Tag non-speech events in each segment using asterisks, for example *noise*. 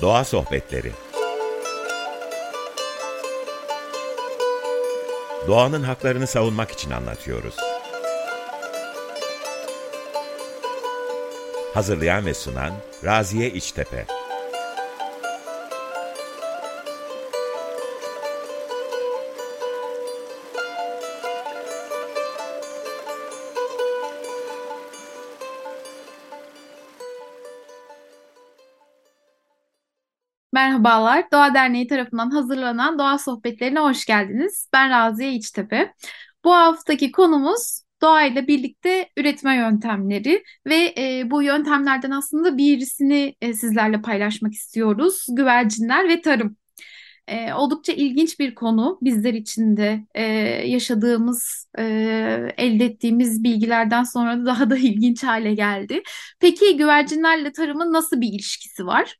Doğa Sohbetleri Doğanın haklarını savunmak için anlatıyoruz. Hazırlayan ve sunan Raziye İçtepe Merhabalar, Doğa Derneği tarafından hazırlanan Doğa Sohbetlerine hoş geldiniz. Ben Raziye İçtepe. Bu haftaki konumuz doğayla birlikte üretme yöntemleri ve e, bu yöntemlerden aslında birisini e, sizlerle paylaşmak istiyoruz. Güvercinler ve tarım. E, oldukça ilginç bir konu bizler için de e, yaşadığımız, e, elde ettiğimiz bilgilerden sonra da daha da *laughs* ilginç hale geldi. Peki güvercinlerle tarımın nasıl bir ilişkisi var?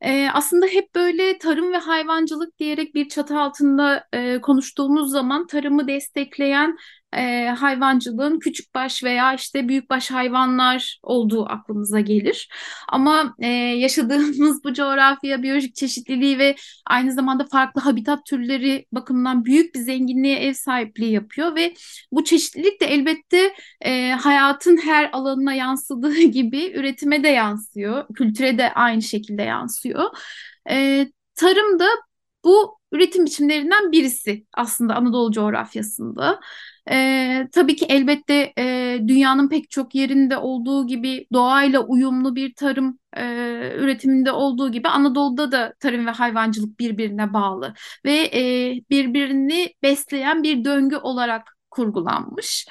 Ee, aslında hep böyle tarım ve hayvancılık diyerek bir çatı altında e, konuştuğumuz zaman tarımı destekleyen e, hayvancılığın küçükbaş veya işte büyükbaş hayvanlar olduğu aklımıza gelir. Ama e, yaşadığımız bu coğrafya, biyolojik çeşitliliği ve aynı zamanda farklı habitat türleri bakımından büyük bir zenginliğe ev sahipliği yapıyor ve bu çeşitlilik de elbette e, hayatın her alanına yansıdığı *laughs* gibi üretime de yansıyor, kültüre de aynı şekilde yansıyor. E, tarım da bu üretim biçimlerinden birisi aslında Anadolu coğrafyasında. E, tabii ki elbette e, dünyanın pek çok yerinde olduğu gibi doğayla uyumlu bir tarım e, üretiminde olduğu gibi Anadolu'da da tarım ve hayvancılık birbirine bağlı ve e, birbirini besleyen bir döngü olarak kurgulanmış.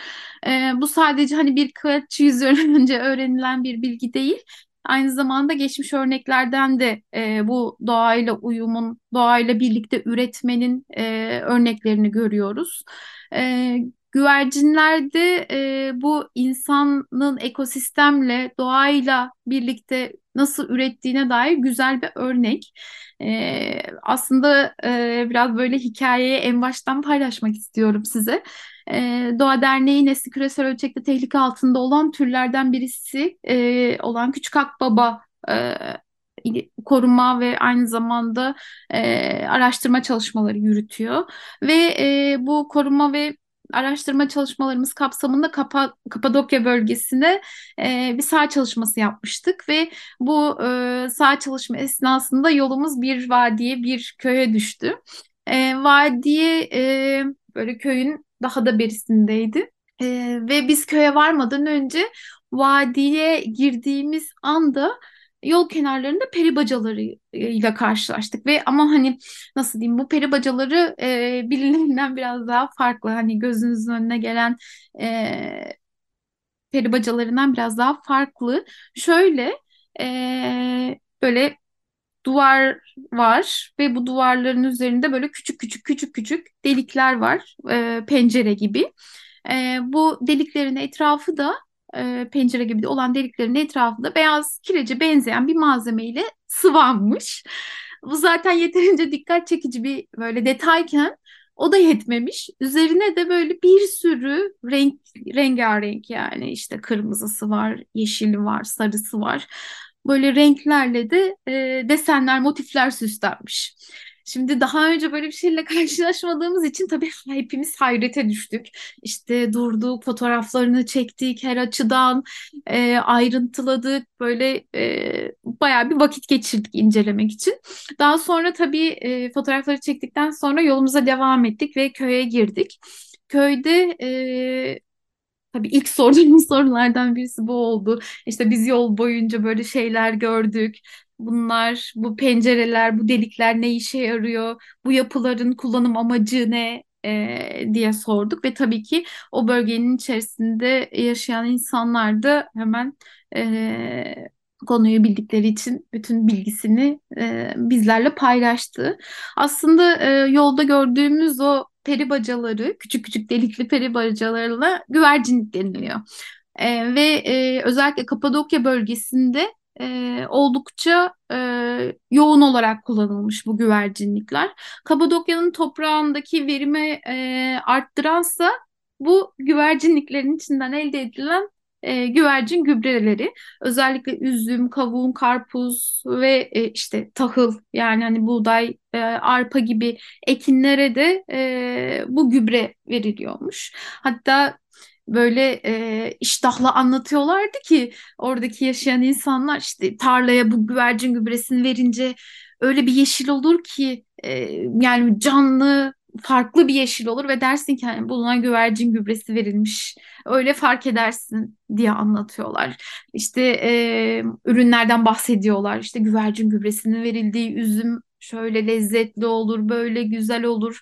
E, bu sadece hani birkaç yüzyıl önce öğrenilen bir bilgi değil. Aynı zamanda geçmiş örneklerden de e, bu doğayla uyumun, doğayla birlikte üretmenin e, örneklerini görüyoruz. E, güvercinlerde e, bu insanın ekosistemle, doğayla birlikte nasıl ürettiğine dair güzel bir örnek. E, aslında e, biraz böyle hikayeyi en baştan paylaşmak istiyorum size. E, Doğa Derneği nesli küresel ölçekte tehlike altında olan türlerden birisi e, olan Küçük Akbaba e, koruma ve aynı zamanda e, araştırma çalışmaları yürütüyor. Ve e, bu koruma ve araştırma çalışmalarımız kapsamında Kapa Kapadokya bölgesine e, bir sağ çalışması yapmıştık ve bu e, sağ çalışma esnasında yolumuz bir vadiye, bir köye düştü. E, vadiye e, böyle köyün daha da berisindeydi. E, ve biz köye varmadan önce vadiye girdiğimiz anda yol kenarlarında peri bacalarıyla karşılaştık ve ama hani nasıl diyeyim bu peri bacaları e, bilinenden biraz daha farklı hani gözünüzün önüne gelen e, peri bacalarından biraz daha farklı. Şöyle e, böyle duvar var ve bu duvarların üzerinde böyle küçük küçük küçük küçük delikler var e, pencere gibi. E, bu deliklerin etrafı da e, pencere gibi olan deliklerin etrafında beyaz kirece benzeyen bir malzemeyle sıvanmış. Bu zaten yeterince dikkat çekici bir böyle detayken o da yetmemiş. Üzerine de böyle bir sürü renk rengarenk yani işte kırmızısı var, yeşili var, sarısı var. Böyle renklerle de e, desenler, motifler süslenmiş. Şimdi daha önce böyle bir şeyle *laughs* karşılaşmadığımız için tabii hepimiz hayrete düştük. İşte durduk, fotoğraflarını çektik her açıdan, e, ayrıntıladık. Böyle e, bayağı bir vakit geçirdik incelemek için. Daha sonra tabii e, fotoğrafları çektikten sonra yolumuza devam ettik ve köye girdik. Köyde e, Tabii ilk sorduğumuz *laughs* sorulardan birisi bu oldu. İşte biz yol boyunca böyle şeyler gördük. Bunlar, bu pencereler, bu delikler ne işe yarıyor? Bu yapıların kullanım amacı ne? e, diye sorduk ve tabii ki o bölgenin içerisinde yaşayan insanlar da hemen e, konuyu bildikleri için bütün bilgisini e, bizlerle paylaştı. Aslında e, yolda gördüğümüz o peri bacaları, küçük küçük delikli peri bacalarıyla güvercinlik deniliyor. E, ve e, özellikle Kapadokya bölgesinde e, oldukça e, yoğun olarak kullanılmış bu güvercinlikler. Kapadokya'nın toprağındaki verimi e, arttıransa bu güvercinliklerin içinden elde edilen e, güvercin gübreleri. Özellikle üzüm, kavun, karpuz ve e, işte tahıl yani hani buğday, e, arpa gibi ekinlere de e, bu gübre veriliyormuş. Hatta böyle e, iştahla anlatıyorlardı ki oradaki yaşayan insanlar işte tarlaya bu güvercin gübresini verince öyle bir yeşil olur ki e, yani canlı farklı bir yeşil olur ve dersin ki hani buna güvercin gübresi verilmiş. Öyle fark edersin diye anlatıyorlar. İşte e, ürünlerden bahsediyorlar. İşte güvercin gübresinin verildiği üzüm şöyle lezzetli olur, böyle güzel olur.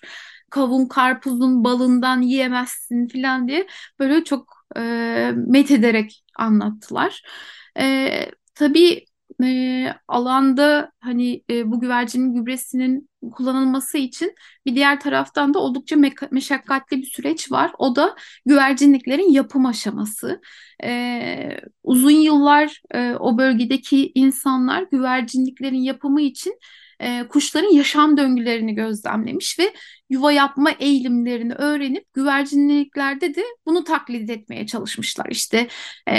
Kavun karpuzun balından yiyemezsin falan diye böyle çok e, met ederek anlattılar. E, tabii e, alanda hani e, bu güvercinin gübresinin kullanılması için bir diğer taraftan da oldukça meşakkatli bir süreç var. O da güvercinliklerin yapım aşaması. E, uzun yıllar e, o bölgedeki insanlar güvercinliklerin yapımı için e, kuşların yaşam döngülerini gözlemlemiş ve yuva yapma eğilimlerini öğrenip güvercinliklerde de bunu taklit etmeye çalışmışlar. İşte e,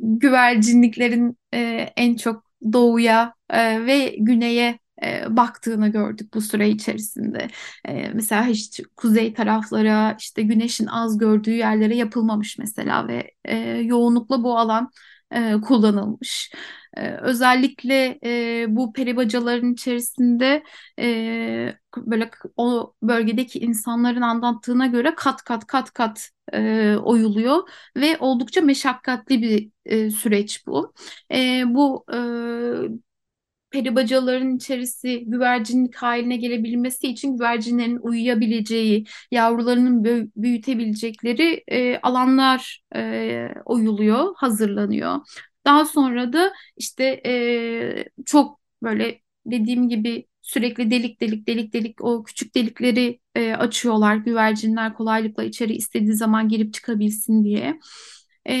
güvercinliklerin e, en çok doğuya e, ve güneye e, baktığını gördük bu süre içerisinde. E, mesela hiç kuzey taraflara işte güneşin az gördüğü yerlere yapılmamış mesela ve e, yoğunlukla bu alan e, kullanılmış. E, özellikle e, bu peribacaların içerisinde e, böyle o bölgedeki insanların anlattığına göre kat kat kat kat e, oyuluyor ve oldukça meşakkatli bir e, süreç bu. E, bu e, peribacaların içerisi güvercinlik haline gelebilmesi için güvercinlerin uyuyabileceği, yavrularının büyütebilecekleri e, alanlar e, oyuluyor, hazırlanıyor. Daha sonra da işte e, çok böyle dediğim gibi sürekli delik delik delik delik o küçük delikleri e, açıyorlar. Güvercinler kolaylıkla içeri istediği zaman girip çıkabilsin diye. E,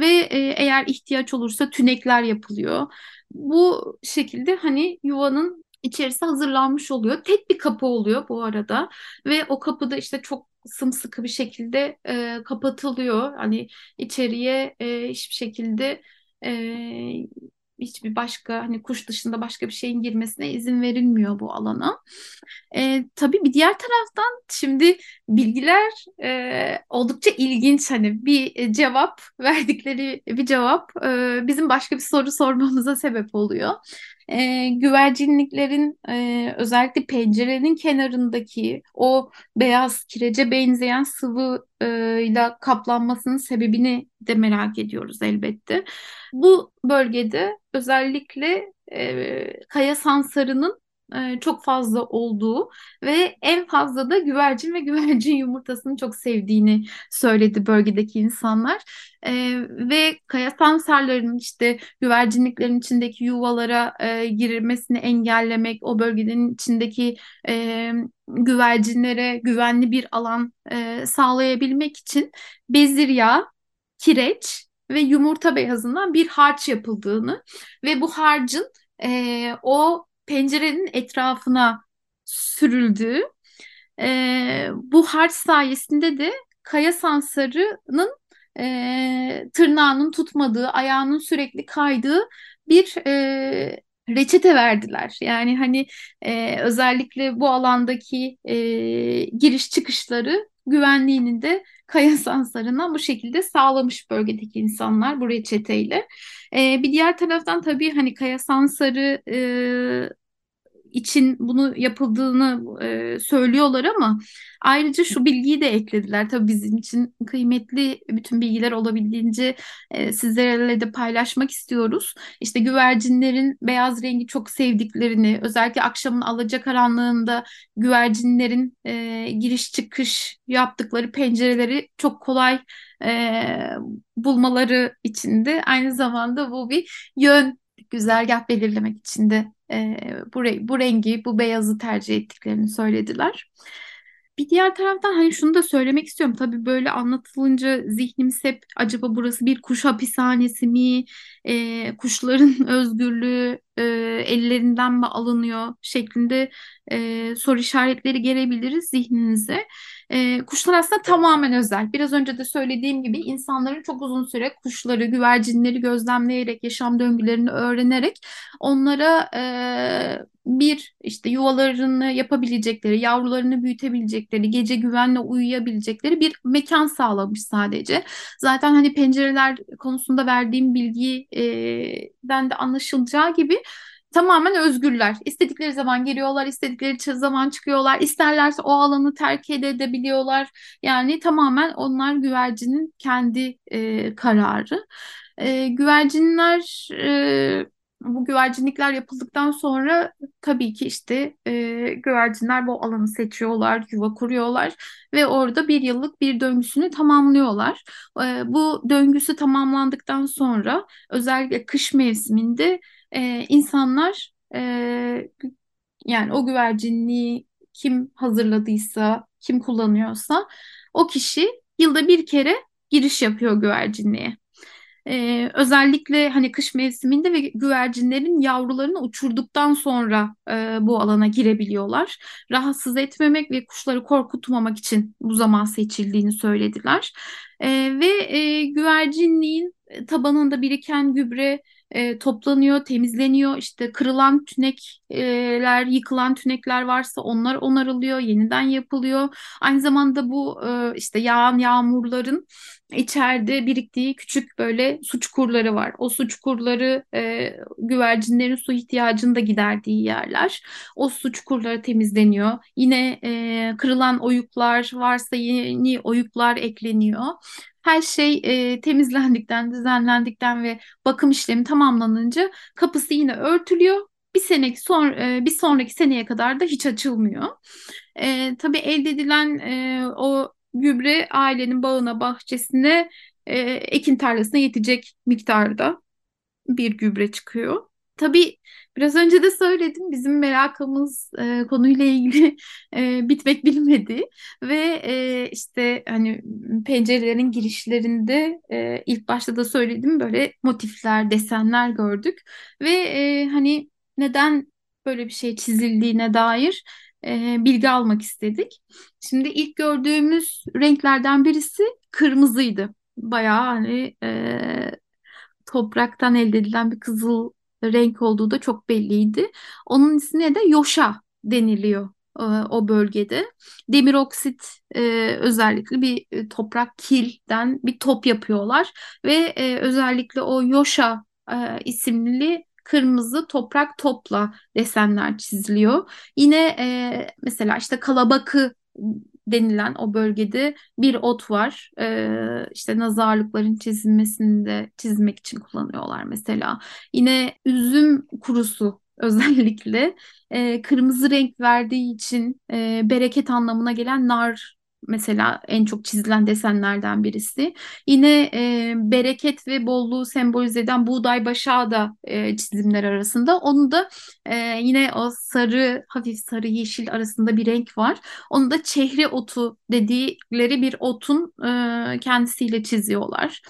ve e, eğer ihtiyaç olursa tünekler yapılıyor. Bu şekilde hani yuvanın içerisi hazırlanmış oluyor. Tek bir kapı oluyor bu arada ve o kapıda işte çok sımsıkı bir şekilde e, kapatılıyor. Hani içeriye e, hiçbir şekilde e, hiçbir başka hani kuş dışında başka bir şeyin girmesine izin verilmiyor bu alana. E, tabii bir diğer taraftan şimdi bilgiler e, oldukça ilginç hani bir cevap *laughs* verdikleri bir cevap e, bizim başka bir soru sormamıza sebep oluyor e, güvercinliklerin e, özellikle pencerenin kenarındaki o beyaz kirece benzeyen sıvı ile kaplanmasının sebebini de merak ediyoruz elbette. Bu bölgede özellikle e, kaya sansarının e, çok fazla olduğu ve en fazla da güvercin ve *laughs* güvercin yumurtasını çok sevdiğini söyledi bölgedeki insanlar. E, ve kaya sansarlarının işte güvercinliklerin içindeki yuvalara e, girmesini engellemek, o bölgenin içindeki e, güvercinlere güvenli bir alan e, sağlayabilmek için bezirya, kireç ve yumurta beyazından bir harç yapıldığını ve bu harcın e, o pencerenin etrafına sürüldüğü e, bu harç sayesinde de kaya sansarının e, tırnağının tutmadığı, ayağının sürekli kaydığı bir e, reçete verdiler. Yani hani e, özellikle bu alandaki e, giriş çıkışları güvenliğini de kaya *laughs* sansarına bu şekilde sağlamış bölgedeki insanlar bu reçeteyle. E, bir diğer taraftan tabii hani kaya sansarı e, için bunu yapıldığını e, söylüyorlar ama ayrıca şu bilgiyi de eklediler. Tabii bizim için kıymetli bütün bilgiler olabildiğince e, sizlerle de paylaşmak istiyoruz. İşte güvercinlerin beyaz rengi çok sevdiklerini, özellikle akşamın alacakaranlığında güvercinlerin e, giriş çıkış yaptıkları pencereleri çok kolay e, bulmaları için de aynı zamanda bu bir yön güzergah belirlemek için de e, bu, bu rengi, bu beyazı tercih ettiklerini söylediler. Bir diğer taraftan hani şunu da söylemek istiyorum. Tabii böyle anlatılınca zihnimiz hep acaba burası bir kuş hapishanesi mi? E, kuşların *laughs* özgürlüğü e, ellerinden mi alınıyor şeklinde e, soru işaretleri gelebiliriz zihninize. E, kuşlar aslında tamamen özel. Biraz önce de söylediğim gibi insanların çok uzun süre kuşları, güvercinleri gözlemleyerek, yaşam döngülerini öğrenerek onlara e, bir işte yuvalarını yapabilecekleri, yavrularını büyütebilecekleri, gece güvenle uyuyabilecekleri bir mekan sağlamış sadece. Zaten hani pencereler konusunda verdiğim bilgiden de anlaşılacağı gibi tamamen özgürler. İstedikleri zaman geliyorlar, istedikleri zaman çıkıyorlar. İsterlerse o alanı terk edebiliyorlar. Yani tamamen onlar güvercinin kendi e, kararı. E, güvercinler e, bu güvercinlikler yapıldıktan sonra tabii ki işte e, güvercinler bu alanı seçiyorlar, yuva kuruyorlar ve orada bir yıllık bir döngüsünü tamamlıyorlar. E, bu döngüsü tamamlandıktan sonra özellikle kış mevsiminde e, insanlar e, yani o güvercinliği kim hazırladıysa, kim kullanıyorsa o kişi yılda bir kere giriş yapıyor güvercinliğe. Ee, özellikle hani kış mevsiminde ve güvercinlerin yavrularını uçurduktan sonra e, bu alana girebiliyorlar. Rahatsız etmemek ve kuşları korkutmamak için bu zaman seçildiğini söylediler. E, ve e, güvercinliğin tabanında biriken gübre e, toplanıyor, temizleniyor. İşte kırılan tünekler, yıkılan tünekler varsa onlar onarılıyor, yeniden yapılıyor. Aynı zamanda bu e, işte yağan yağmurların içeride biriktiği küçük böyle su çukurları var. O su çukurları e, güvercinlerin su ihtiyacını da giderdiği yerler. O su çukurları temizleniyor. Yine e, kırılan oyuklar varsa yeni oyuklar ekleniyor her şey e, temizlendikten, düzenlendikten ve bakım işlemi tamamlanınca kapısı yine örtülüyor. Bir seneki son, e, bir sonraki seneye kadar da hiç açılmıyor. E, tabii elde edilen e, o gübre ailenin bağına, bahçesine, e, ekin tarlasına yetecek miktarda bir gübre çıkıyor. Tabii biraz önce de söyledim bizim merakımız e, konuyla ilgili e, bitmek bilmedi ve e, işte hani pencerelerin girişlerinde e, ilk başta da söyledim böyle motifler, desenler gördük ve e, hani neden böyle bir şey çizildiğine dair e, bilgi almak istedik. Şimdi ilk gördüğümüz renklerden birisi kırmızıydı. Bayağı hani e, topraktan elde edilen bir kızıl renk olduğu da çok belliydi. Onun ismine de yoşa deniliyor e, o bölgede. Demir oksit e, özellikle bir e, toprak kilden bir top yapıyorlar ve e, özellikle o yoşa e, isimli kırmızı toprak topla desenler çiziliyor. Yine e, mesela işte kalabakı denilen o bölgede bir ot var. Ee, işte nazarlıkların çizilmesini de çizmek için kullanıyorlar mesela. Yine üzüm kurusu *laughs* özellikle e, kırmızı renk verdiği için e, bereket anlamına gelen nar mesela en çok çizilen desenlerden birisi. Yine e, bereket ve bolluğu sembolize eden buğday başağı da e, çizimler arasında. Onu da e, yine o sarı, hafif sarı yeşil arasında bir renk var. Onu da çehre otu dedikleri bir otun e, kendisiyle çiziyorlar.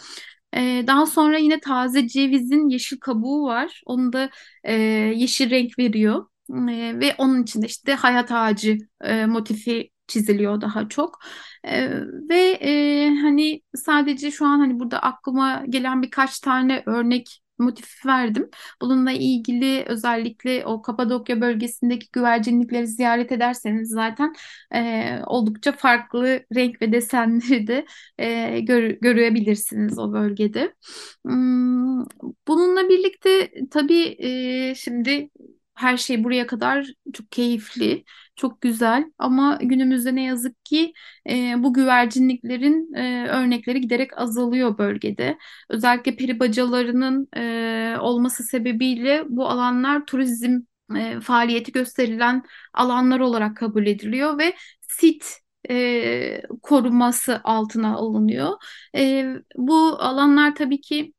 E, daha sonra yine taze cevizin yeşil kabuğu var. Onu da e, yeşil renk veriyor. E, ve onun içinde işte hayat ağacı e, motifi çiziliyor daha çok. E, ve e, hani sadece şu an hani burada aklıma gelen birkaç tane örnek motif verdim. Bununla ilgili özellikle o Kapadokya bölgesindeki güvercinlikleri ziyaret ederseniz zaten e, oldukça farklı renk ve desenleri de e, gör, görebilirsiniz o bölgede. Hmm, bununla birlikte tabii e, şimdi her şey buraya kadar çok keyifli, çok güzel ama günümüzde ne yazık ki e, bu güvercinliklerin e, örnekleri giderek azalıyor bölgede. Özellikle peri bacalarının e, olması sebebiyle bu alanlar turizm e, faaliyeti gösterilen alanlar olarak kabul ediliyor ve sit e, koruması altına alınıyor. E, bu alanlar tabii ki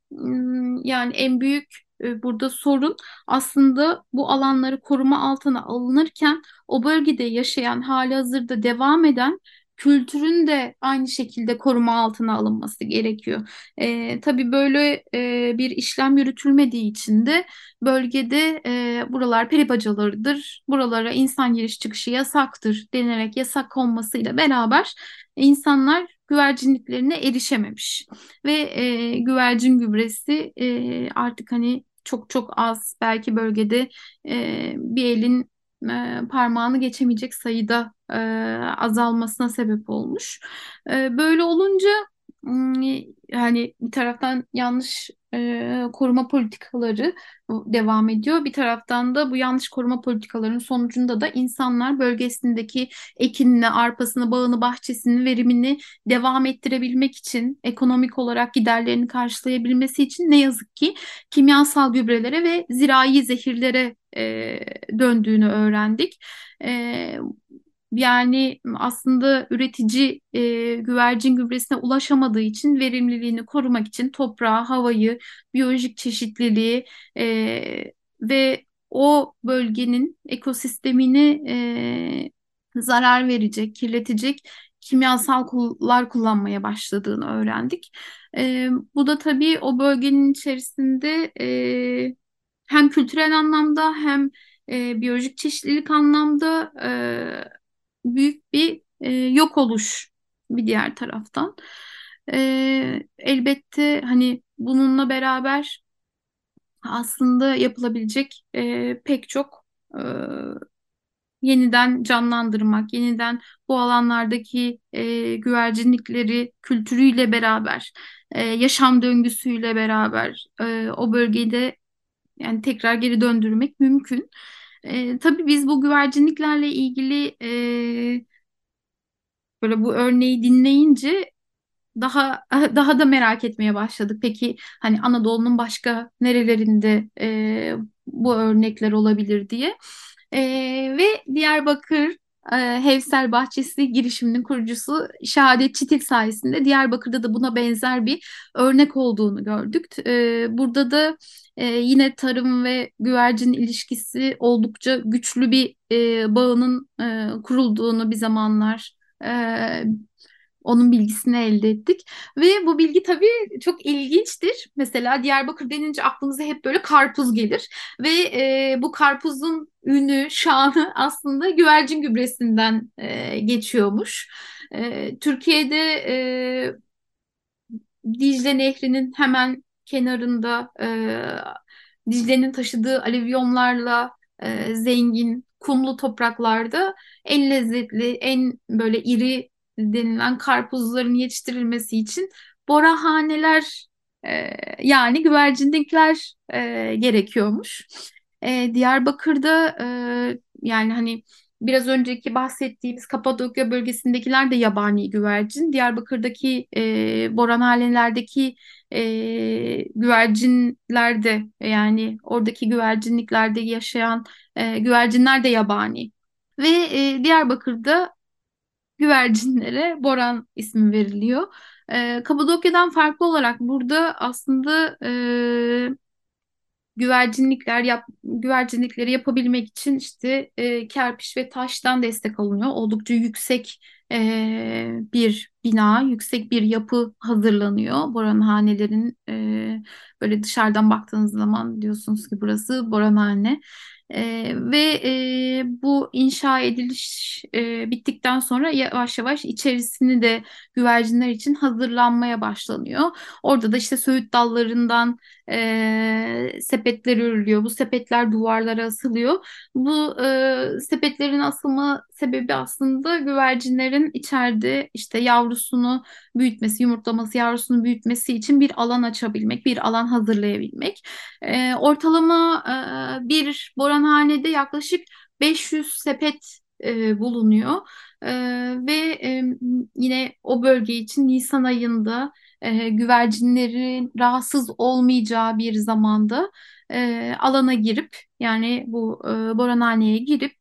yani en büyük e, burada sorun aslında bu alanları koruma altına alınırken o bölgede yaşayan hali hazırda devam eden kültürün de aynı şekilde koruma altına alınması gerekiyor. E, tabii böyle e, bir işlem yürütülmediği için de bölgede e, buralar peri bacalarıdır, buralara insan giriş çıkışı yasaktır denerek yasak olmasıyla beraber insanlar güvercinliklerine erişememiş ve e, güvercin gübresi e, artık hani çok çok az belki bölgede e, bir elin e, parmağını geçemeyecek sayıda e, azalmasına sebep olmuş. E, böyle olunca yani bir taraftan yanlış e, koruma politikaları devam ediyor. Bir taraftan da bu yanlış koruma politikalarının sonucunda da insanlar bölgesindeki ekinini, arpasını, bağını, bahçesini, verimini devam ettirebilmek için, ekonomik olarak giderlerini karşılayabilmesi için ne yazık ki kimyasal gübrelere ve zirai zehirlere e, döndüğünü öğrendik. E, yani aslında üretici e, güvercin gübresine ulaşamadığı için verimliliğini korumak için toprağı, havayı, biyolojik çeşitliliği e, ve o bölgenin ekosistemini e, zarar verecek, kirletecek kimyasallar kullanmaya başladığını öğrendik. E, bu da tabii o bölgenin içerisinde e, hem kültürel anlamda hem e, biyolojik çeşitlilik anlamda e, büyük bir e, yok oluş bir diğer taraftan. E, elbette hani bununla beraber aslında yapılabilecek e, pek çok e, yeniden canlandırmak, yeniden bu alanlardaki e, güvercinlikleri kültürüyle beraber, e, yaşam döngüsüyle beraber e, o bölgede yani tekrar geri döndürmek mümkün. E, tabii biz bu güvercinliklerle ilgili e, böyle bu örneği dinleyince daha *laughs* daha da merak etmeye başladık. Peki hani Anadolu'nun başka nerelerinde e, bu örnekler olabilir diye. E, ve Diyarbakır Hevsel Bahçesi girişiminin kurucusu Şehadet Çitil sayesinde Diyarbakır'da da buna benzer bir örnek olduğunu gördük. Burada da e, yine tarım ve güvercin ilişkisi oldukça güçlü bir e, bağının e, kurulduğunu bir zamanlar e, onun bilgisini elde ettik. Ve bu bilgi tabii çok ilginçtir. Mesela Diyarbakır denince aklımıza hep böyle karpuz gelir. Ve e, bu karpuzun ünü, şanı aslında güvercin gübresinden e, geçiyormuş. E, Türkiye'de e, Dicle Nehri'nin hemen kenarında e, Dicle'nin taşıdığı alüvyonlarla e, zengin kumlu topraklarda en lezzetli, en böyle iri denilen karpuzların yetiştirilmesi için borahaneler e, yani güvercinlikler e, gerekiyormuş. E, Diyarbakır'da e, yani hani biraz önceki bahsettiğimiz Kapadokya bölgesindekiler de yabani güvercin. Diyarbakır'daki e, boranhanelerdeki e, güvercinler yani oradaki güvercinliklerde yaşayan e, güvercinler de yabani. Ve e, Diyarbakır'da güvercinlere Boran ismi veriliyor. E, Kapadokya'dan farklı olarak burada aslında e, güvercinlikler yap, güvercinlikleri yapabilmek için işte e, kerpiç ve taştan destek alınıyor. Oldukça yüksek e, bir bina, yüksek bir yapı hazırlanıyor. Boranhanelerin e, böyle dışarıdan baktığınız zaman diyorsunuz ki burası Boranhane. E, ve e, bu inşa ediliş e, bittikten sonra yavaş yavaş içerisini de güvercinler için hazırlanmaya başlanıyor. Orada da işte söğüt dallarından e, sepetler örülüyor. Bu sepetler duvarlara asılıyor. Bu e, sepetlerin asılma sebebi aslında güvercinlerin içeride işte yavrusunu büyütmesi, yumurtlaması, yavrusunu büyütmesi için bir alan açabilmek, bir alan hazırlayabilmek. E, ortalama e, bir boranhanede yaklaşık 500 sepet e, bulunuyor. E, ve e, yine o bölge için Nisan ayında e, güvercinlerin rahatsız olmayacağı bir zamanda e, alana girip yani bu e, boranhaneye girip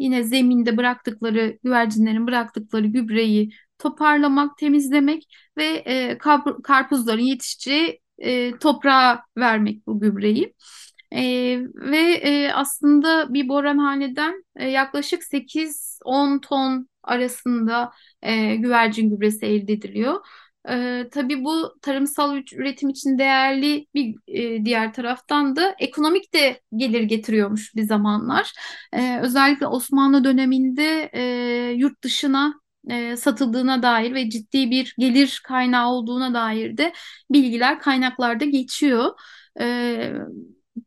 yine zeminde bıraktıkları güvercinlerin bıraktıkları gübreyi toparlamak, temizlemek ve e, karpuzların yetişeceği e, toprağa vermek bu gübreyi. E, ve e, aslında bir boranhaneden e, yaklaşık 8-10 ton arasında e, güvercin gübresi elde ediliyor. E, tabii bu tarımsal üretim için değerli bir e, diğer taraftan da ekonomik de gelir getiriyormuş bir zamanlar. E, özellikle Osmanlı döneminde e, yurt dışına e, satıldığına dair ve ciddi bir gelir kaynağı olduğuna dair de bilgiler kaynaklarda geçiyor. E,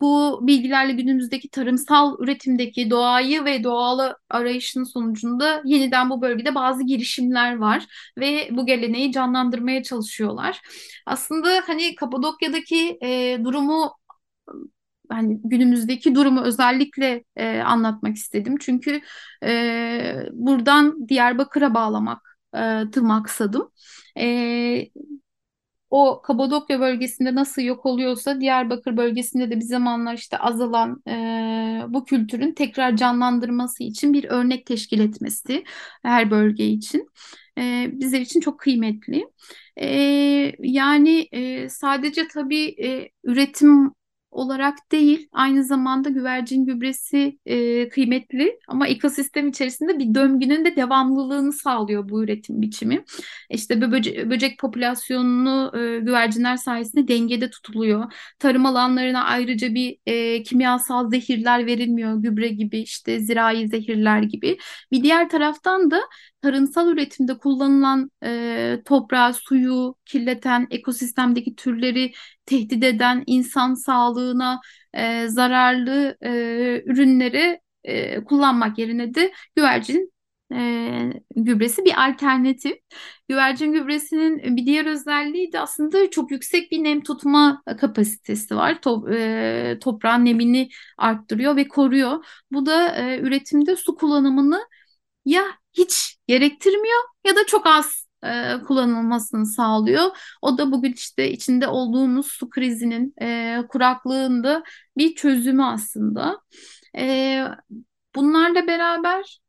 bu bilgilerle günümüzdeki tarımsal üretimdeki doğayı ve doğalı arayışın sonucunda yeniden bu bölgede bazı girişimler var ve bu geleneği canlandırmaya çalışıyorlar. Aslında hani Kapadokya'daki e, durumu hani günümüzdeki durumu özellikle e, anlatmak istedim. Çünkü e, buradan Diyarbakır'a bağlamak e, maksadım. E, o Kapadokya bölgesinde nasıl yok oluyorsa Diyarbakır bölgesinde de bir zamanlar işte azalan e, bu kültürün tekrar canlandırması için bir örnek teşkil etmesi her bölge için e, bizler için çok kıymetli. E, yani e, sadece tabii e, üretim olarak değil, aynı zamanda güvercin gübresi e, kıymetli ama ekosistem içerisinde bir döngünün de devamlılığını sağlıyor bu üretim biçimi. İşte böce böcek popülasyonunu e, güvercinler sayesinde dengede tutuluyor. Tarım alanlarına ayrıca bir e, kimyasal zehirler verilmiyor, gübre gibi işte zirai zehirler gibi. Bir diğer taraftan da tarımsal üretimde kullanılan e, toprağı, suyu kirleten, ekosistemdeki türleri tehdit eden, insan sağlığına e, zararlı e, ürünleri e, kullanmak yerine de güvercin e, gübresi bir alternatif. Güvercin gübresinin bir diğer özelliği de aslında çok yüksek bir nem tutma kapasitesi var. Top, e, toprağın nemini arttırıyor ve koruyor. Bu da e, üretimde su kullanımını ya hiç gerektirmiyor ya da çok az e, kullanılmasını sağlıyor. O da bugün işte içinde olduğumuz su krizinin, e, kuraklığında bir çözümü aslında. E, bunlarla beraber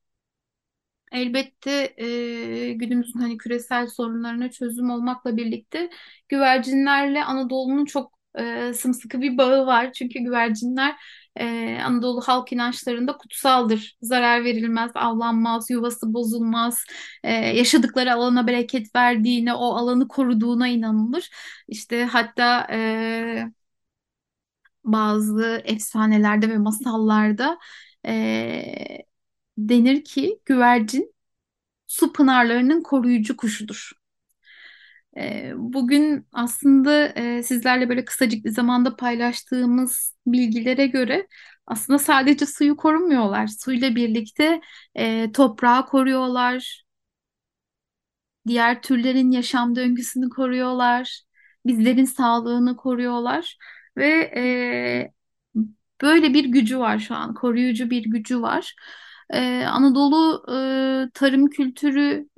elbette e, günümüzün hani küresel sorunlarına çözüm olmakla birlikte güvercinlerle Anadolu'nun çok e, sımsıkı bir bağı var. Çünkü güvercinler e, Anadolu halk inançlarında kutsaldır. Zarar verilmez, avlanmaz, yuvası bozulmaz, e, yaşadıkları alana bereket verdiğine, o alanı koruduğuna inanılır. İşte hatta e, bazı efsanelerde ve masallarda e, denir ki güvercin su pınarlarının koruyucu kuşudur. Bugün aslında sizlerle böyle kısacık bir zamanda paylaştığımız bilgilere göre aslında sadece suyu korumuyorlar. Suyla birlikte toprağı koruyorlar, diğer türlerin yaşam döngüsünü koruyorlar, bizlerin sağlığını koruyorlar ve böyle bir gücü var şu an, koruyucu bir gücü var. Anadolu tarım kültürü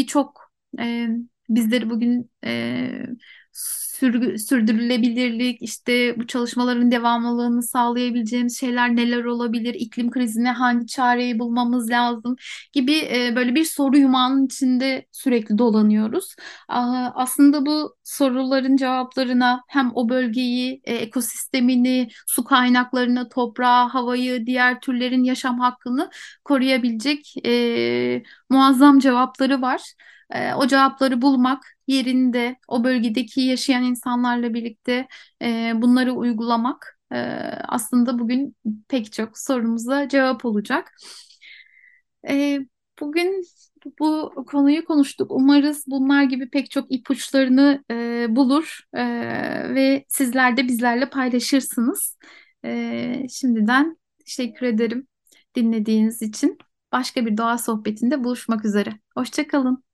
birçok e, bizleri bugün e, sürgü, sürdürülebilirlik, işte bu çalışmaların devamlılığını sağlayabileceğimiz şeyler neler olabilir, iklim krizine hangi çareyi bulmamız lazım gibi e, böyle bir soru yumağının içinde sürekli dolanıyoruz. Aslında bu soruların cevaplarına hem o bölgeyi, e, ekosistemini, su kaynaklarını, toprağı, havayı, diğer türlerin yaşam hakkını koruyabilecek e, muazzam cevapları var. E, o cevapları bulmak yerinde, o bölgedeki yaşayan insanlarla birlikte e, bunları uygulamak e, aslında bugün pek çok sorumuza cevap olacak. E, bugün bu konuyu konuştuk. Umarız bunlar gibi pek çok ipuçlarını e, bulur e, ve sizler de bizlerle paylaşırsınız. E, şimdiden teşekkür ederim dinlediğiniz için. Başka bir doğa sohbetinde buluşmak üzere. Hoşçakalın.